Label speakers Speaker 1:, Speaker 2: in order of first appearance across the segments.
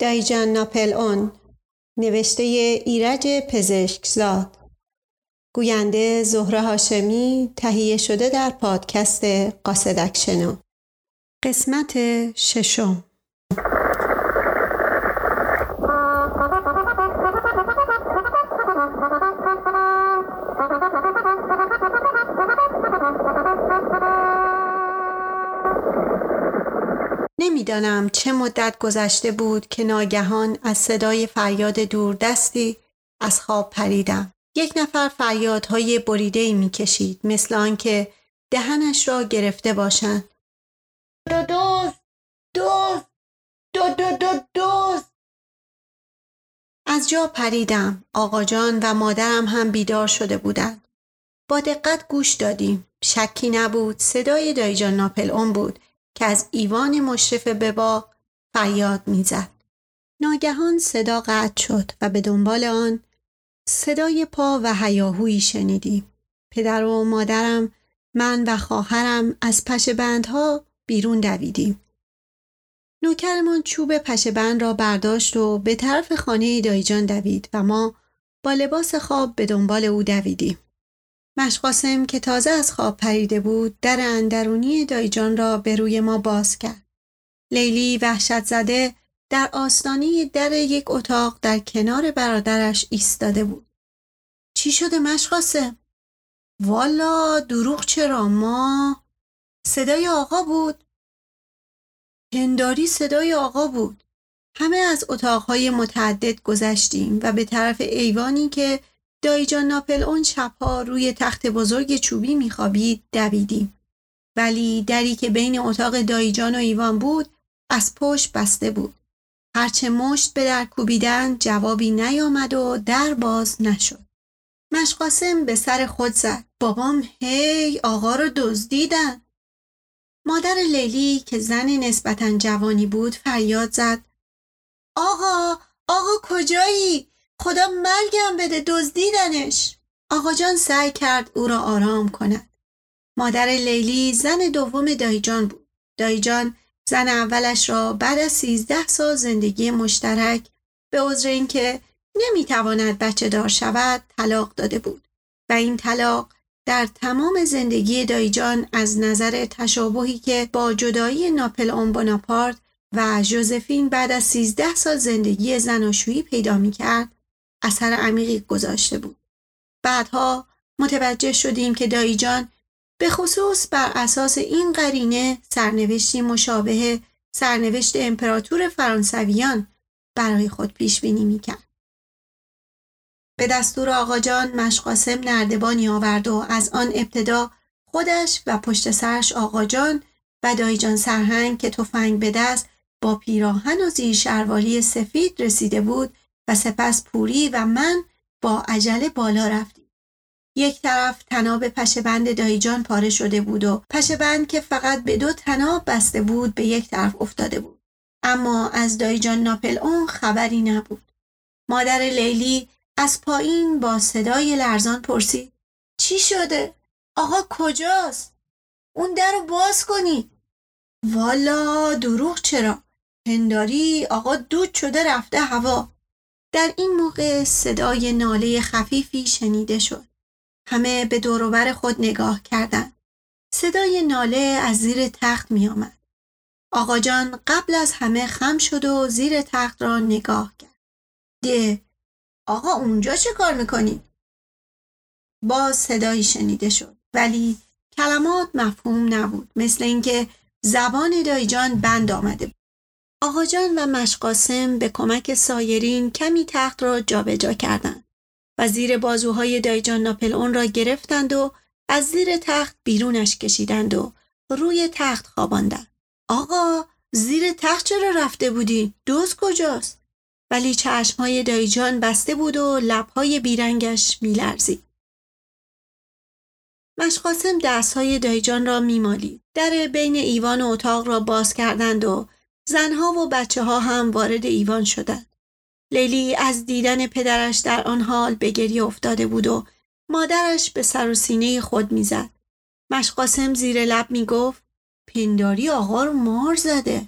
Speaker 1: دایجان ناپل اون نوشته ایرج پزشکزاد. گوینده زهره هاشمی تهیه شده در پادکست قاصدکشنو. قسمت ششم. نمی‌دانم چه مدت گذشته بود که ناگهان از صدای فریاد دوردستی از خواب پریدم. یک نفر فریادهای بریده ای می کشید مثل آنکه دهنش را گرفته باشند. دو دوز دوز دو دو دو دوز از جا پریدم. آقا جان و مادرم هم بیدار شده بودند. با دقت گوش دادیم. شکی نبود. صدای دایجان ناپل اون بود که از ایوان مشرف به باغ فریاد می‌زد. ناگهان صدا قطع شد و به دنبال آن صدای پا و هیاهویی شنیدیم. پدر و مادرم من و خواهرم از پشه بندها بیرون دویدیم. نوکرمان چوب پشه بند را برداشت و به طرف خانه دایجان دوید و ما با لباس خواب به دنبال او دویدیم. مشقاسم که تازه از خواب پریده بود در اندرونی دایجان را به روی ما باز کرد. لیلی وحشت زده در آستانی در یک اتاق در کنار برادرش ایستاده بود. چی شده مشقاسم؟ والا دروغ چرا ما؟ صدای آقا بود؟ هنداری صدای آقا بود. همه از اتاقهای متعدد گذشتیم و به طرف ایوانی که دایجان ناپل اون شبها روی تخت بزرگ چوبی میخوابید دویدیم. ولی دری که بین اتاق دایجان و ایوان بود از پشت بسته بود. هرچه مشت به در کوبیدن جوابی نیامد و در باز نشد. مشقاسم به سر خود زد. بابام هی آقا رو دزدیدن. مادر لیلی که زن نسبتا جوانی بود فریاد زد. آقا آقا کجایی؟ خدا مرگم بده دزدیدنش. آقا جان سعی کرد او را آرام کند. مادر لیلی زن دوم دایجان بود. دایجان زن اولش را بعد از سیزده سال زندگی مشترک به عذر اینکه نمی‌تواند بچه دار شود طلاق داده بود. و این طلاق در تمام زندگی دایجان از نظر تشابهی که با جدایی ناپل اون بناپارت و جوزفین بعد از سیزده سال زندگی زناشویی پیدا می کرد اثر عمیقی گذاشته بود. بعدها متوجه شدیم که دایجان به خصوص بر اساس این قرینه سرنوشتی مشابه سرنوشت امپراتور فرانسویان برای خود پیش بینی می‌کرد. به دستور آقا جان مشقاسم نردبانی آورد و از آن ابتدا خودش و پشت سرش آقا جان و دایجان سرهنگ که تفنگ به دست با پیراهن و زیر شروالی سفید رسیده بود سپس پوری و من با عجله بالا رفتیم. یک طرف تناب پشبند دایجان پاره شده بود و پشبند که فقط به دو تناب بسته بود به یک طرف افتاده بود. اما از دایجان ناپل اون خبری نبود. مادر لیلی از پایین با صدای لرزان پرسید چی شده؟ آقا کجاست؟ اون در رو باز کنی. والا دروغ چرا؟ هنداری آقا دود شده رفته هوا. در این موقع صدای ناله خفیفی شنیده شد. همه به دوروبر خود نگاه کردند. صدای ناله از زیر تخت می آمد. آقا جان قبل از همه خم شد و زیر تخت را نگاه کرد. ده آقا اونجا چه کار می‌کنید؟ باز صدایی شنیده شد ولی کلمات مفهوم نبود مثل اینکه زبان دایجان بند آمده بود. آقاجان و مشقاسم به کمک سایرین کمی تخت را جابجا کردند و زیر بازوهای دایجان ناپل اون را گرفتند و از زیر تخت بیرونش کشیدند و روی تخت خواباندند. آقا زیر تخت چرا رفته بودی؟ دوز کجاست؟ ولی چشمهای دایجان بسته بود و لبهای بیرنگش میلرزید. مشقاسم دستهای دایجان را میمالید. در بین ایوان و اتاق را باز کردند و زنها و بچه ها هم وارد ایوان شدند. لیلی از دیدن پدرش در آن حال به گریه افتاده بود و مادرش به سر و سینه خود می‌زد. مشقاسم زیر لب می گفت پنداری آقا رو مار زده.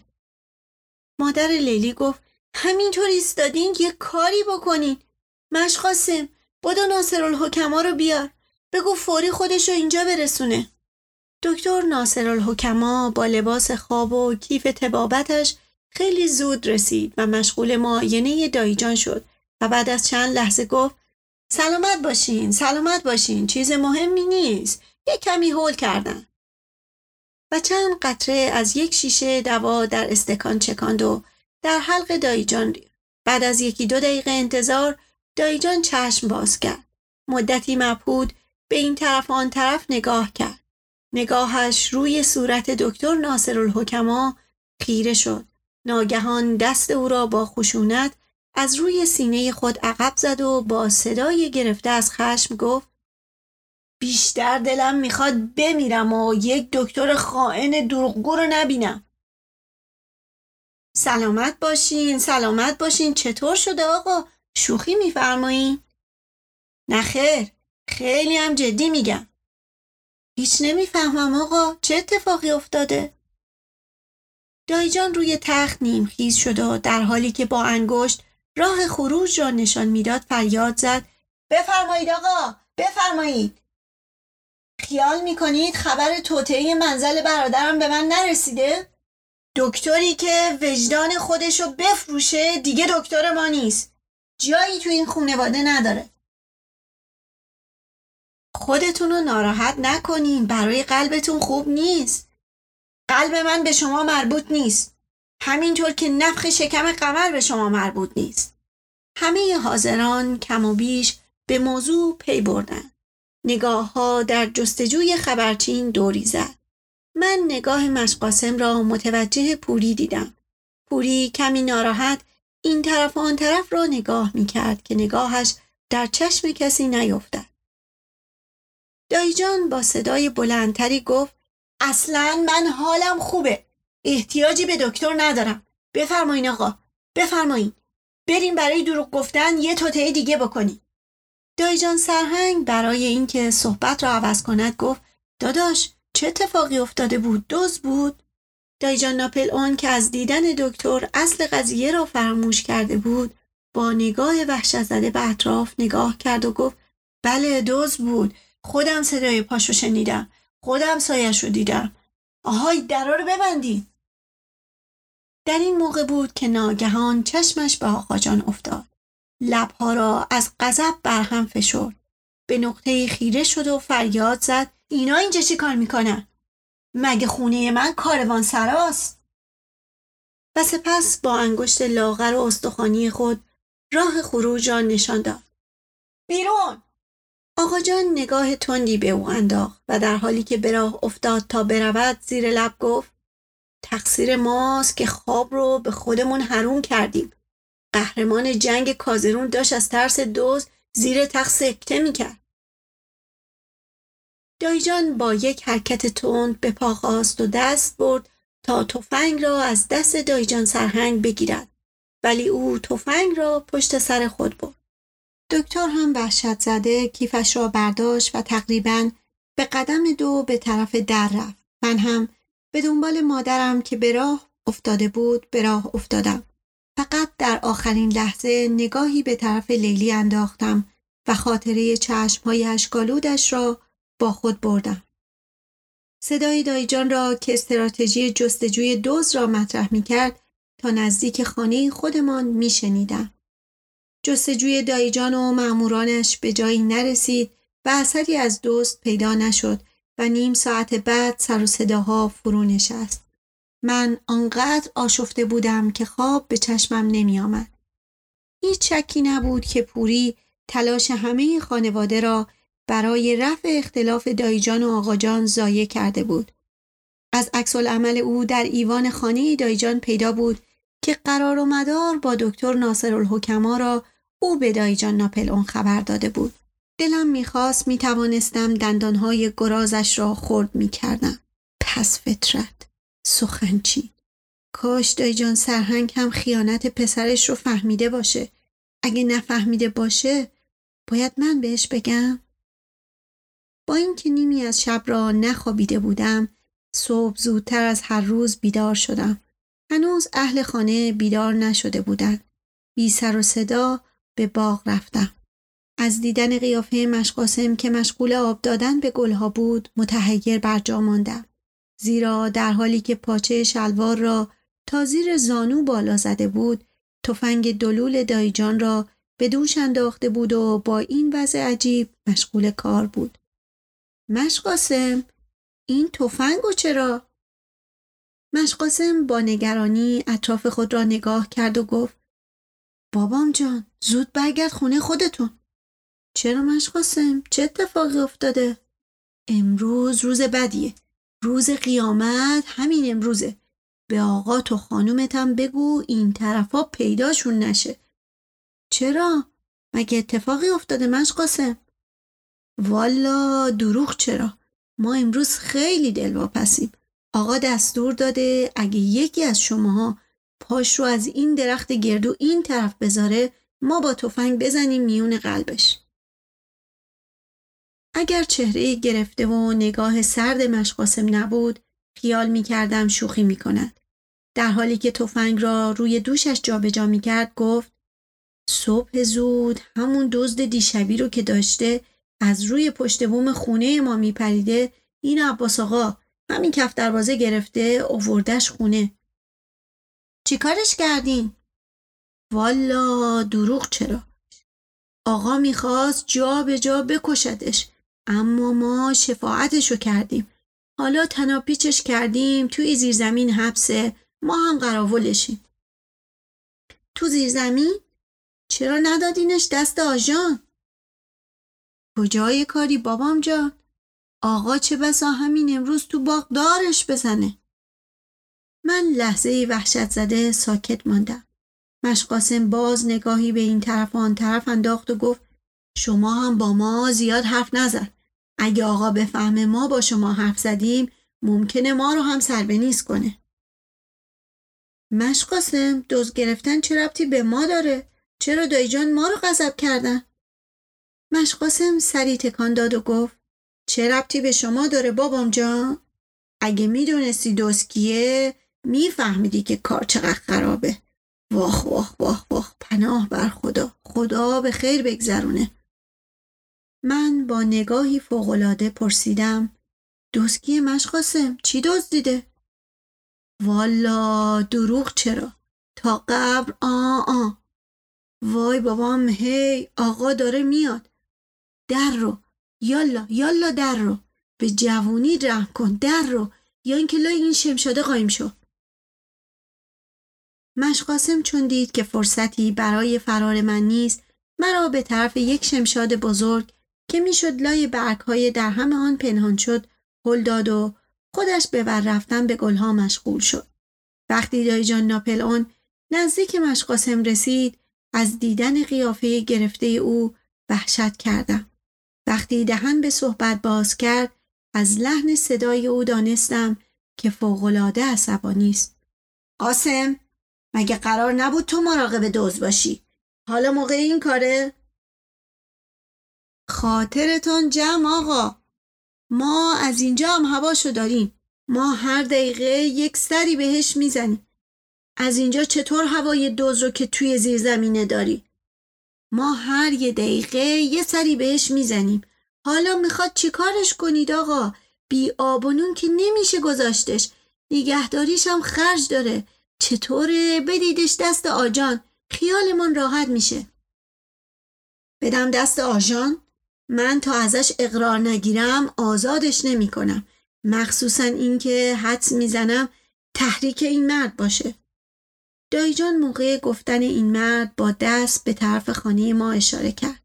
Speaker 1: مادر لیلی گفت همینطور ایستادین یه کاری بکنین مشقاسم بدو ناصر الحکما رو بیار بگو فوری خودش رو اینجا برسونه دکتر ناصر الحکما با لباس خواب و کیف تبابتش خیلی زود رسید و مشغول معاینه دایجان شد و بعد از چند لحظه گفت سلامت باشین سلامت باشین چیز مهمی نیست یک کمی هول کردن. و چند قطره از یک شیشه دوا در استکان چکاند و در حلق دایجان ریخت. بعد از یکی دو دقیقه انتظار دایجان چشم باز کرد. مدتی مبهود به این طرف آن طرف نگاه کرد. نگاهش روی صورت دکتر ناصر الحکما خیره شد. ناگهان دست او را با خشونت از روی سینه خود عقب زد و با صدای گرفته از خشم گفت بیشتر دلم می‌خواد بمیرم و یک دکتر خائن دروغگو رو نبینم. سلامت باشین سلامت باشین چطور شده آقا؟ شوخی میفرمایین؟ نخیر خیلی هم جدی میگم. هیچ نمی‌فهمم آقا. چه اتفاقی افتاده؟ دایجان روی تخت نیم خیز شد و در حالی که با انگشت راه خروج را نشان می‌داد فریاد زد. بفرمایید آقا. بفرمایید. خیال می‌کنید خبر توطعه منزل برادرم به من نرسیده؟ دکتری که وجدان خودشو بفروشه دیگه دکتر ما نیست. جایی تو این خونواده نداره. خودتون رو ناراحت نکنین. برای قلبتون خوب نیست. قلب من به شما مربوط نیست. همینطور که نفخ شکم قمر به شما مربوط نیست. همه حاضران کم و بیش به موضوع پی بردن. نگاه ها در جستجوی خبرچین دوری زد. من نگاه مشقاسم را متوجه پوری دیدم. پوری کمی ناراحت این طرف و آن طرف را نگاه می کرد که نگاهش در چشم کسی نیفتد. دایجان با صدای بلندتری گفت اصلا من حالم خوبه. احتیاجی به دکتر ندارم. بفرمایین آقا. بفرمایین. بریم برای دروغ گفتن یه توطعه دیگه بکنیم. دایجان سرهنگ برای اینکه صحبت را عوض کند گفت داداش چه اتفاقی افتاده بود؟ دوز بود؟ دایجان ناپل اون که از دیدن دکتر اصل قضیه را فراموش کرده بود با نگاه وحشت زده به اطراف نگاه کرد و گفت بله دوز بود. خودم صدای پاشو شنیدم خودم سایش رو دیدم آهای درا رو در این موقع بود که ناگهان چشمش به آقاجان افتاد لبها را از غضب برهم فشرد به نقطه خیره شد و فریاد زد اینا اینجا چی کار می‌کنن؟ مگه خونه من کاروان سراست؟ و سپس با انگشت لاغر و استخوانی خود راه خروج را نشان داد. بیرون! آقا جان نگاه تندی به او انداخت و در حالی که به راه افتاد تا برود زیر لب گفت تقصیر ماست که خواب رو به خودمون حروم کردیم. قهرمان جنگ کازرون داشت از ترس دوز زیر تخت سکته می‌کرد. دایجان با یک حرکت تند به پا خواست و دست برد تا تفنگ را از دست دایجان سرهنگ بگیرد ولی او تفنگ را پشت سر خود برد. دکتر هم وحشت زده کیفش را برداشت و تقریبا به قدم دو به طرف در رفت. من هم به دنبال مادرم که به راه افتاده بود به راه افتادم. فقط در آخرین لحظه نگاهی به طرف لیلی انداختم و خاطره چشمهای اشکالودش را با خود بردم. صدای دایجان را که استراتژی جستجوی دوز را مطرح می کرد تا نزدیک خانه خودمان می شنیدم. جستجوی دایجان و معمورانش به جایی نرسید و اثری از دوست پیدا نشد و نیم ساعت بعد سر و صداها فرو نشست. من آنقدر آشفته بودم که خواب به چشمم نمی آمد. هیچ شکی نبود که پوری تلاش همه خانواده را برای رفع اختلاف دایجان و آقاجان زایه کرده بود. از عکس عمل او در ایوان خانه دایجان پیدا بود که قرار و مدار با دکتر ناصر الحکما را او به دایجان ناپل اون خبر داده بود. دلم می‌خواست می‌توانستم دندانهای گرازش را خورد می‌کردم. پس فطرت. سخنچی. کاش دایجان سرهنگ هم خیانت پسرش رو فهمیده باشه. اگه نفهمیده باشه باید من بهش بگم؟ با اینکه نیمی از شب را نخوابیده بودم صبح زودتر از هر روز بیدار شدم هنوز اهل خانه بیدار نشده بودند. بی سر و صدا به باغ رفتم. از دیدن قیافه مشقاسم که مشغول آب دادن به گلها بود متحیر بر جا ماندم. زیرا در حالی که پاچه شلوار را تا زیر زانو بالا زده بود تفنگ دلول دایجان را به دوش انداخته بود و با این وضع عجیب مشغول کار بود. مشقاسم این تفنگو چرا؟ مشقاسم با نگرانی اطراف خود را نگاه کرد و گفت بابام جان زود برگرد خونه خودتون. چرا مشقاسم؟ چه اتفاقی افتاده؟ امروز روز بدیه. روز قیامت همین امروزه. به آقا تو خانومتم بگو این طرفا پیداشون نشه. چرا؟ مگه اتفاقی افتاده مشقاسم؟ والا دروغ چرا؟ ما امروز خیلی دلواپسیم. آقا دستور داده اگه یکی از شماها پاش رو از این درخت گردو این طرف بذاره ما با تفنگ بزنیم میون قلبش. اگر چهره گرفته و نگاه سرد مشقاسم نبود خیال می کردم شوخی می کند. در حالی که تفنگ را روی دوشش جابجا می کرد گفت صبح زود همون دزد دیشبی رو که داشته از روی پشت بوم خونه ما می پریده این عباس آقا همین کف دروازه گرفته اووردش خونه چیکارش کردین؟ والا دروغ چرا؟ آقا می‌خواست جا به جا بکشدش اما ما شفاعتشو کردیم حالا تناپیچش کردیم توی زیرزمین حبسه ما هم قراولشیم تو زیرزمین؟ چرا ندادینش دست آژان؟ کجای کاری بابام جان؟ آقا چه بسا همین امروز تو باغ دارش بزنه من لحظه وحشت زده ساکت ماندم. مشقاسم باز نگاهی به این طرف آن طرف انداخت و گفت شما هم با ما زیاد حرف نزد اگه آقا بفهمه ما با شما حرف زدیم ممکنه ما رو هم سربنیز کنه. مشقاسم دوز گرفتن چه ربطی به ما داره؟ چرا دایجان ما رو غضب کردن؟ مشقاسم سری تکان داد و گفت چه ربطی به شما داره بابام جان؟ اگه می‌دونستی دوسکیه میفهمیدی که کار چقدر خرابه. واخ واخ واخ واخ. پناه بر خدا. خدا به خیر بگذرونه. من با نگاهی فوقالعاده پرسیدم دوسکی مشقاسم چی دزدیده؟ والا دروغ چرا؟ تا قبر آ آ وای بابام هی آقا داره میاد. در رو یالا یالا در رو. به جوونی رحم کن در رو. یا اینکه لای این شمشاده قایم شو. مشقاسم چون دید که فرصتی برای فرار من نیست مرا به طرف یک شمشاد بزرگ که می‌شد لای های در همه آن پنهان شد هل داد و خودش به بر رفتن به گلها مشغول شد. وقتی دایجان ناپل اون نزدیک مشقاسم رسید از دیدن قیافه گرفته او وحشت کردم. وقتی دهن به صحبت باز کرد از لحن صدای او دانستم که فوقالعاده عصبانی است. قاسم مگه قرار نبود تو مراقب دوز باشی؟ حالا موقع این کاره؟ خاطرتون جمع آقا. ما از اینجا هم هواشو داریم. ما هر دقیقه یک سری بهش می‌زنیم. از اینجا چطور هوای دوز رو که توی زیر زمینه داری؟ ما هر یه دقیقه یه سری بهش می‌زنیم. حالا می‌خواد چیکارش کنید آقا؟ بی آبونون که نمیشه گذاشتش. نگهداریش هم خرج داره. چطوره بدیدش دست آجان خیالمون راحت میشه بدم دست آژان من تا ازش اقرار نگیرم آزادش نمی کنم. مخصوصا اینکه حدس می‌زنم تحریک این مرد باشه. دایجان موقع گفتن این مرد با دست به طرف خانه ما اشاره کرد.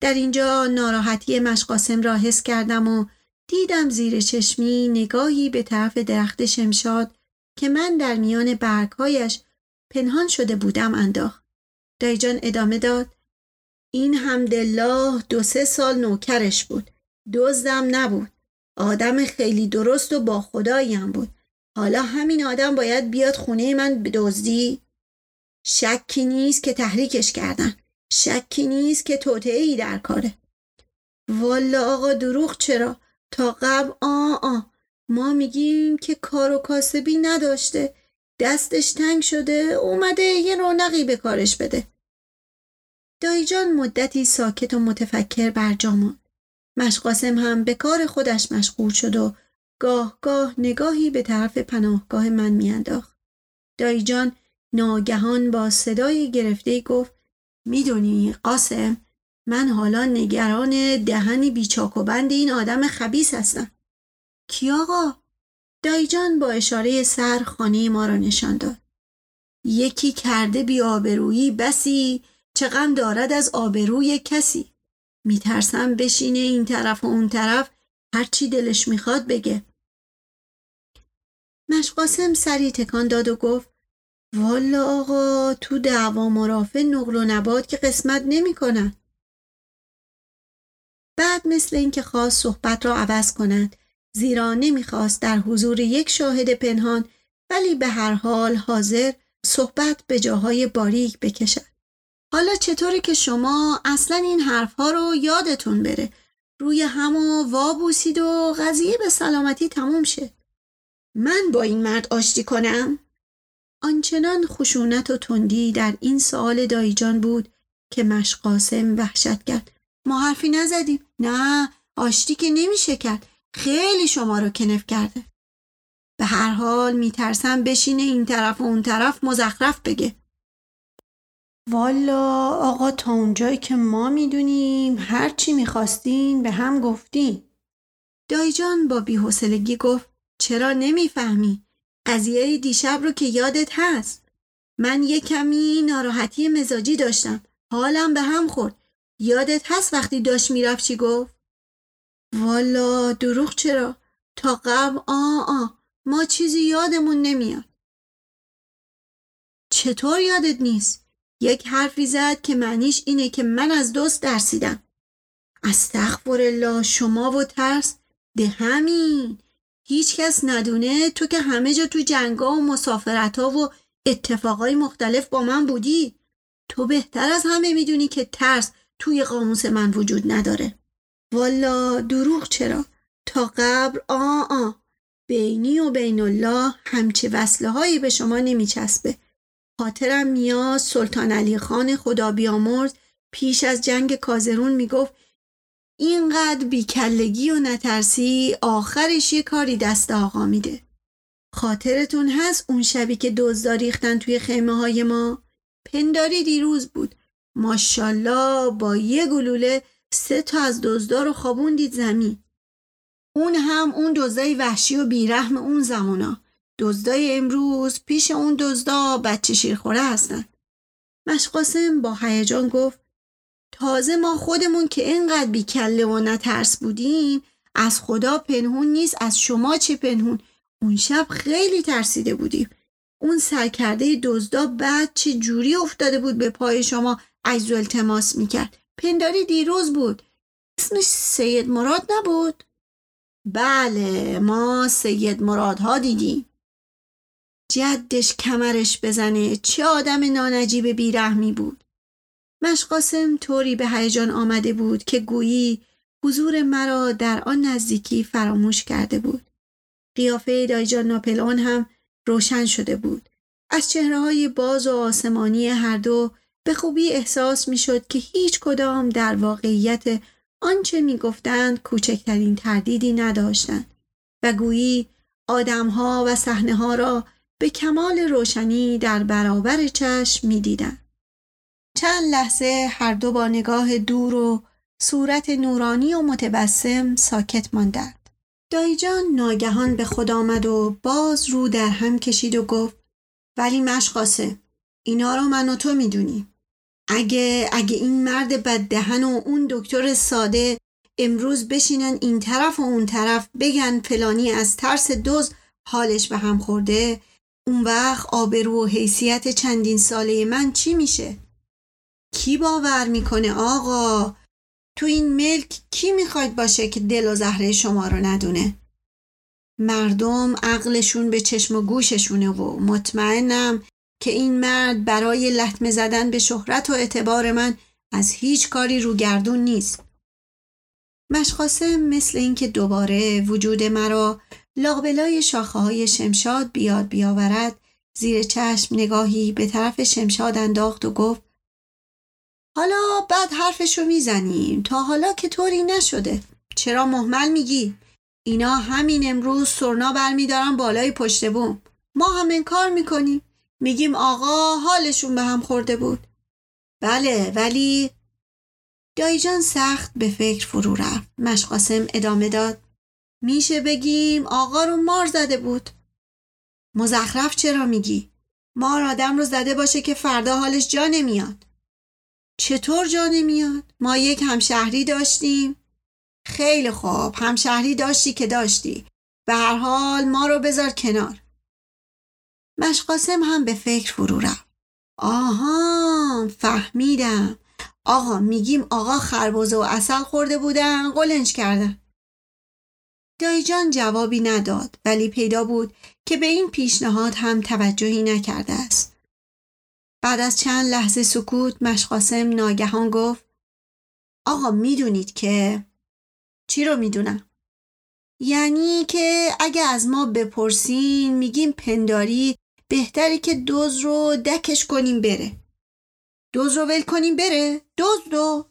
Speaker 1: در اینجا ناراحتی مشقاسم را حس کردم و دیدم زیر چشمی نگاهی به طرف درخت شمشاد که من در میان برگهایش پنهان شده بودم انداخت. دایجان ادامه داد. این همدلله دو سه سال نوکرش بود. دزدم نبود. آدم خیلی درست و با خداییم بود. حالا همین آدم باید بیاد خونه من دزدی. شکی نیست که تحریکش کردن. شکی نیست که توطعه ای در کاره. والا آقا دروغ چرا؟ تا قبل آ آ ما میگیم که کار و کاسبی نداشته. دستش تنگ شده اومده یه رونقی به کارش بده. دایجان مدتی ساکت و متفکر برجا ماند. مشقاسم هم به کار خودش مشغول شد و گاه گاه نگاهی به طرف پناهگاه من میانداخت. دایجان ناگهان با صدای گرفته گفت می‌دونی قاسم من حالا نگران دهنی بیچاک و بند این آدم خبیس هستم. کی آقا؟ دایجان با اشاره سر خانه ما را نشان داد یکی کرده بی آبرویی بسی چقم دارد از آبروی کسی میترسم بشینه این طرف و اون طرف هرچی دلش می‌خواد بگه مشقاسم سری تکان داد و گفت والا آقا تو دعوا مرافع نقل و نبات که قسمت نمی‌کنن. بعد مثل اینکه خواست صحبت را عوض کند زیرا نمی‌خواست در حضور یک شاهد پنهان ولی به هر حال حاضر صحبت به جاهای باریک بکشد. حالا چطوری که شما اصلا این حرفها رو یادتون بره روی همو وا بوسید و قضیه به سلامتی تموم شه. من با این مرد آشتی کنم؟ آنچنان خشونت و تندی در این سوال دایجان بود که مشقاسم وحشت کرد. ما حرفی نزدیم. نه آشتی که نمیشه کرد. خیلی شما رو کنف کرده. به هر حال میترسم بشینه این طرف و اون طرف مزخرف بگه. والا آقا تا اونجایی که ما می‌دونیم هر چی می‌خواستین به هم گفتین. دایجان با بیحسلگی گفت چرا نمی‌فهمی؟ قضیه دیشب رو که یادت هست. من یه کمی ناراحتی مزاجی داشتم. حالم به هم خورد. یادت هست وقتی داشت می‌رفت چی گفت؟ والا دروغ چرا؟ تا قبل آ آ ما چیزی یادمون نمیاد. چطور یادت نیست؟ یک حرفی زد که معنیش اینه که من از دوست درسیدم. استغفر الله شما و ترس ده همین هیچ کس ندونه تو که همه جا تو جنگا و مسافرت ها و اتفاقای مختلف با من بودی تو بهتر از همه می‌دونی که ترس توی قاموس من وجود نداره والا دروغ چرا تا قبل آ آ بینی و بین الله همچه وصله هایی به شما نمیچسبه خاطرم میاد سلطان علی خان خدا بیامرز پیش از جنگ کازرون می‌گفت اینقدر بیکلگی و نترسی آخرش یه کاری دست آقا میده. خاطرتون هست اون شبی که دزدا ریختن توی خیمه های ما؟ پنداری دیروز بود. ماشالله با یه گلوله سه تا از دزدا رو خوابوندید زمین. اون هم اون دزدای وحشی و بیرحم اون زمانا. دزدای امروز پیش اون دزدا بچه شیرخوره هستن. مشقاسم با هیجان گفت تازه ما خودمون که اینقدر بیکله و نترس بودیم از خدا پنهون نیست از شما چه پنهون اون شب خیلی ترسیده بودیم اون سرکرده دزدا بعد چه جوری افتاده بود به پای شما عجز التماس می‌کرد پنداری دیروز بود اسمش سید مراد نبود بله ما سید مرادها دیدیم جدش کمرش بزنه چه آدم نانجیب بیرحمی بود مشقاسم طوری به هیجان آمده بود که گویی حضور مرا در آن نزدیکی فراموش کرده بود. قیافه دایجان ناپلئون هم روشن شده بود. از چهره های باز و آسمانی هر دو به خوبی احساس می شد که هیچ کدام در واقعیت آنچه می گفتند کوچکترین تردیدی نداشتند و گویی آدمها و صحنه ها را به کمال روشنی در برابر چشم می دیدن. چند لحظه هر دو با نگاه دور و صورت نورانی و متبسم ساکت ماندند. دایجان ناگهان به خود آمد و باز رو در هم کشید و گفت ولی مشقاسه اینا رو من و تو می‌دونیم. اگه اگه این مرد بددهن و اون دکتر ساده امروز بشینن این طرف و اون طرف بگن فلانی از ترس دوز حالش به هم خورده اون وقت آبرو و حیثیت چندین ساله من چی میشه؟ کی باور می‌کنه آقا تو این ملک کی می‌خواید باشه که دل و زهره شما رو ندونه مردم عقلشون به چشم و گوششونه و مطمئنم که این مرد برای لطمه زدن به شهرت و اعتبار من از هیچ کاری روگردون نیست. مشخاصه مثل اینکه دوباره وجود مرا لابلای شاخه های شمشاد بیاد بیاورد زیر چشم نگاهی به طرف شمشاد انداخت و گفت حالا بعد حرفشو می‌زنیم. تا حالا که طوری نشده. چرا محمل میگی؟ اینا همین امروز سرنا برمیدارن بالای پشت بوم. ما هم انکار می‌کنیم. میگیم آقا حالشون به هم خورده بود. بله ولی دایجان سخت به فکر فرو رفت. مشقاسم ادامه داد. میشه بگیم آقا رو مار زده بود. مزخرف چرا میگی؟ مار آدم رو زده باشه که فردا حالش جا نمیاد. چطور جا نمیاد؟ ما یک همشهری داشتیم. خیلی خوب همشهری داشتی که داشتی. به هر حال ما رو بذار کنار. مشقاسم هم به فکر فرو رفت. آها فهمیدم. آقا میگیم آقا خربوزه و اصل خورده بودن قلنج کردن. دایجان جوابی نداد ولی پیدا بود که به این پیشنهاد هم توجهی نکرده است. بعد از چند لحظه سکوت مشقاسم ناگهان گفت آقا می‌دونید که چی رو می‌دونم؟ یعنی که اگه از ما بپرسین میگیم پنداری بهتره که دوز رو دکش کنیم بره. دوز رو ول کنیم بره. دوز دو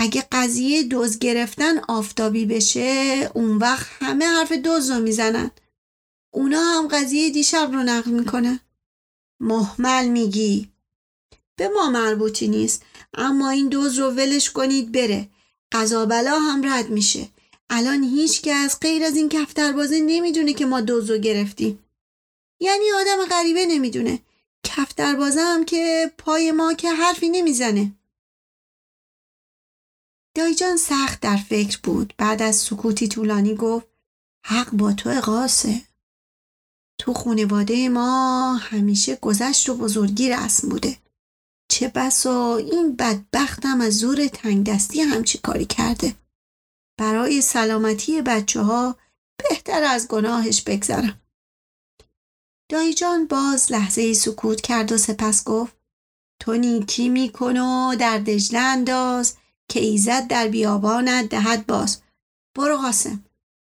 Speaker 1: اگه قضیه دوز گرفتن آفتابی بشه اون وقت همه حرف دوز رو می‌زنن. اونا هم قضیه دیشب رو نقل می‌کنن. محمل میگی. به ما مربوطی نیست اما این دوز رو ولش کنید بره. قضا بلا هم رد میشه. الان هیچ از غیر از این کفتر بازه نمی‌دونه که ما دوز رو گرفتیم. یعنی آدم غریبه نمی‌دونه. کفتر بازه هم که پای ما که حرفی نمی‌زنه. دایجان سخت در فکر بود. بعد از سکوتی طولانی گفت حق با تو قاسه. تو خونواده ما همیشه گذشت و بزرگی رسم بوده. چه بسا این بدبختم از زور تنگ دستی همچی کاری کرده. برای سلامتی بچه ها بهتر از گناهش بگذرم. دایجان باز لحظه سکوت کرد و سپس گفت تو نیکی میکن و در دجله انداز که ایزد در بیابانت دهد باز. برو قاسم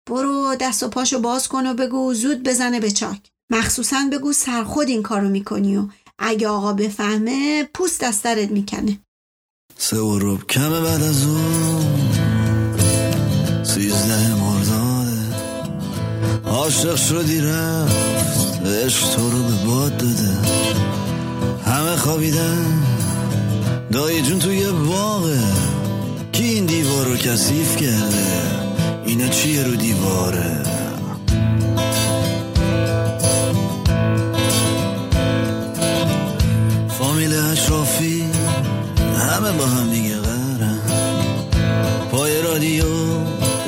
Speaker 1: برو دست و پاشو باز کن و بگو زود بزنه به چاک. مخصوصا بگو سرخود این کارو می‌کنی و اگه آقا بفهمه پوست از سرت می‌کنه.
Speaker 2: سه و روب کمه بعد از اون. سیزده مرداده. عاشق شدی رفت. عشق تو رو به باد داده. همه خوابیدن. دایی جون توی باغه. کی این دیوار رو کثیف کرده؟ اینا چیه رو دیواره؟ فامیل اشرافی همه با هم دیگه قرن پای رادیو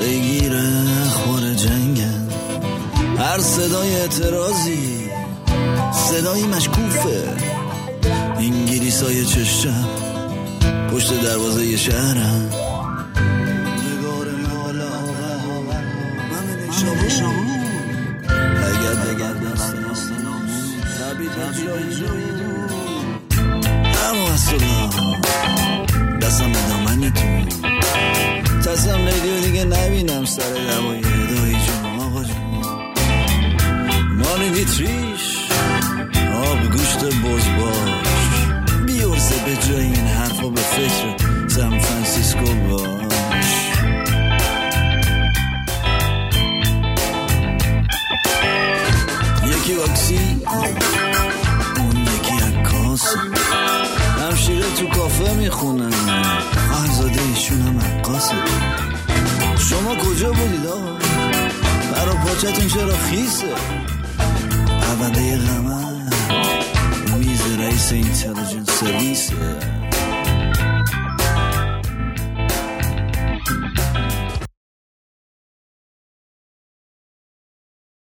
Speaker 2: بگیره خور جنگن. هر صدای اعتراضی صدای مشکوفه. انگلیس های چشم پشت دروازه شهرم. اما اصلا دستم به دامن تو. تصم ریدیو دیگه نبینم سر دوای دایی جون. آقا جون مانی گوشت بز باش. بیورزه به جای این حرفا به فکر سان فرانسیسکو باش. یکی واکسی اون یکی عکاس. همشیره تو کافه می‌خونن. خواهرزاده ایشون هم شما کجا بودید آقا؟ برا پاچتون چرا خیسه؟ پرونده قمر Grace Intelligence Service.